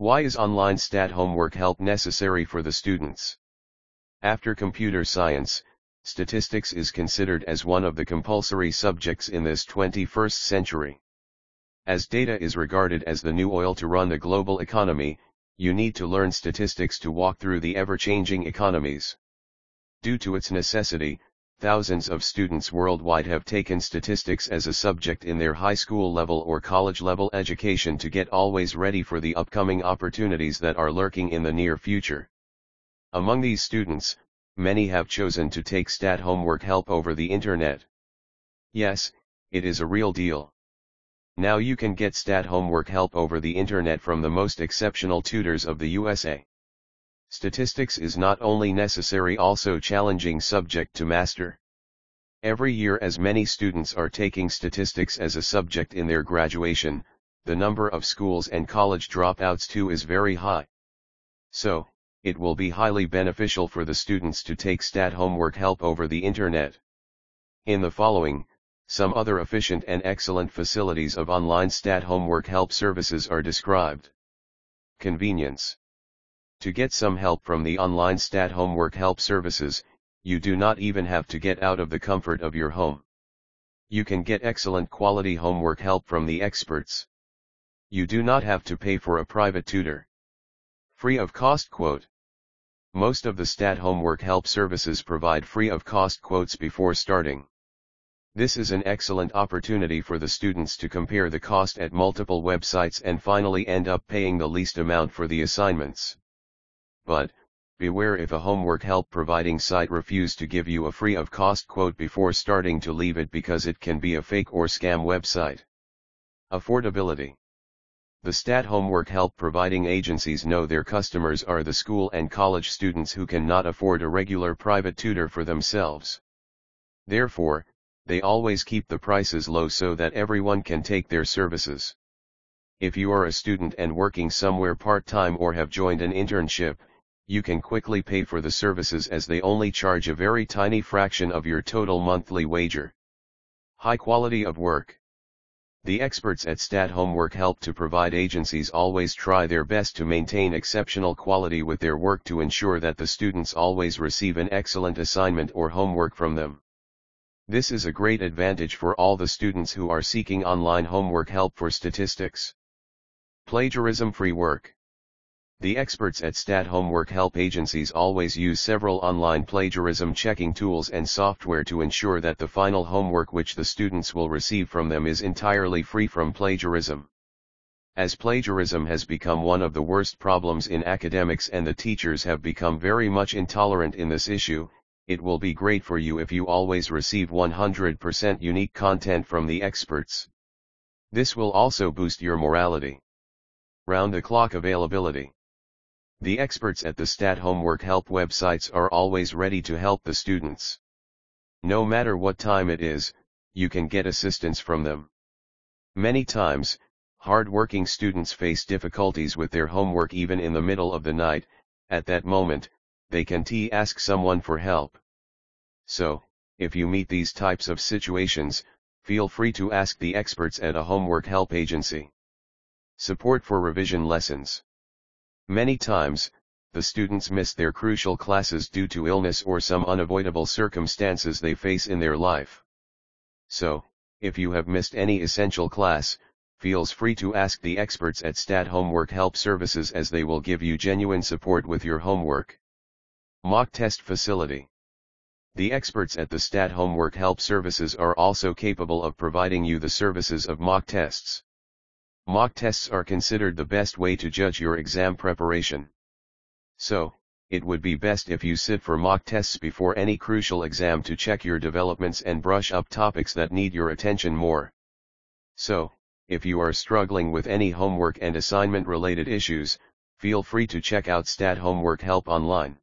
Why is online stat homework help necessary for the students? After computer science, statistics is considered as one of the compulsory subjects in this 21st century. As data is regarded as the new oil to run the global economy, you need to learn statistics to walk through the ever-changing economies. Due to its necessity, thousands of students worldwide have taken statistics as a subject in their high school level or college level education to get always ready for the upcoming opportunities that are lurking in the near future. Among these students, many have chosen to take stat homework help over the internet. Yes, it is a real deal. Now you can get stat homework help over the internet from the most exceptional tutors of the USA. Statistics is not only necessary also challenging subject to master. Every year as many students are taking statistics as a subject in their graduation, the number of schools and college dropouts too is very high. So, it will be highly beneficial for the students to take stat homework help over the internet. In the following, some other efficient and excellent facilities of online stat homework help services are described. Convenience. To get some help from the online stat homework help services, you do not even have to get out of the comfort of your home. You can get excellent quality homework help from the experts. You do not have to pay for a private tutor. Free of cost quote. Most of the stat homework help services provide free of cost quotes before starting. This is an excellent opportunity for the students to compare the cost at multiple websites and finally end up paying the least amount for the assignments. But, beware if a homework help providing site refuse to give you a free of cost quote before starting to leave it because it can be a fake or scam website. Affordability The stat homework help providing agencies know their customers are the school and college students who cannot afford a regular private tutor for themselves. Therefore, they always keep the prices low so that everyone can take their services. If you are a student and working somewhere part-time or have joined an internship, you can quickly pay for the services as they only charge a very tiny fraction of your total monthly wager. High quality of work. The experts at Stat Homework help to provide agencies always try their best to maintain exceptional quality with their work to ensure that the students always receive an excellent assignment or homework from them. This is a great advantage for all the students who are seeking online homework help for statistics. Plagiarism-free work. The experts at Stat Homework Help agencies always use several online plagiarism checking tools and software to ensure that the final homework which the students will receive from them is entirely free from plagiarism. As plagiarism has become one of the worst problems in academics and the teachers have become very much intolerant in this issue, it will be great for you if you always receive 100% unique content from the experts. This will also boost your morality. Round-the-clock availability. The experts at the Stat Homework Help websites are always ready to help the students. No matter what time it is, you can get assistance from them. Many times, hard-working students face difficulties with their homework even in the middle of the night, at that moment, they can t ask someone for help. So, if you meet these types of situations, feel free to ask the experts at a homework help agency. Support for revision lessons. Many times, the students miss their crucial classes due to illness or some unavoidable circumstances they face in their life. So, if you have missed any essential class, feels free to ask the experts at Stat Homework Help Services as they will give you genuine support with your homework. Mock Test Facility The experts at the Stat Homework Help Services are also capable of providing you the services of mock tests. Mock tests are considered the best way to judge your exam preparation. So, it would be best if you sit for mock tests before any crucial exam to check your developments and brush up topics that need your attention more. So, if you are struggling with any homework and assignment related issues, feel free to check out Stat Homework Help online.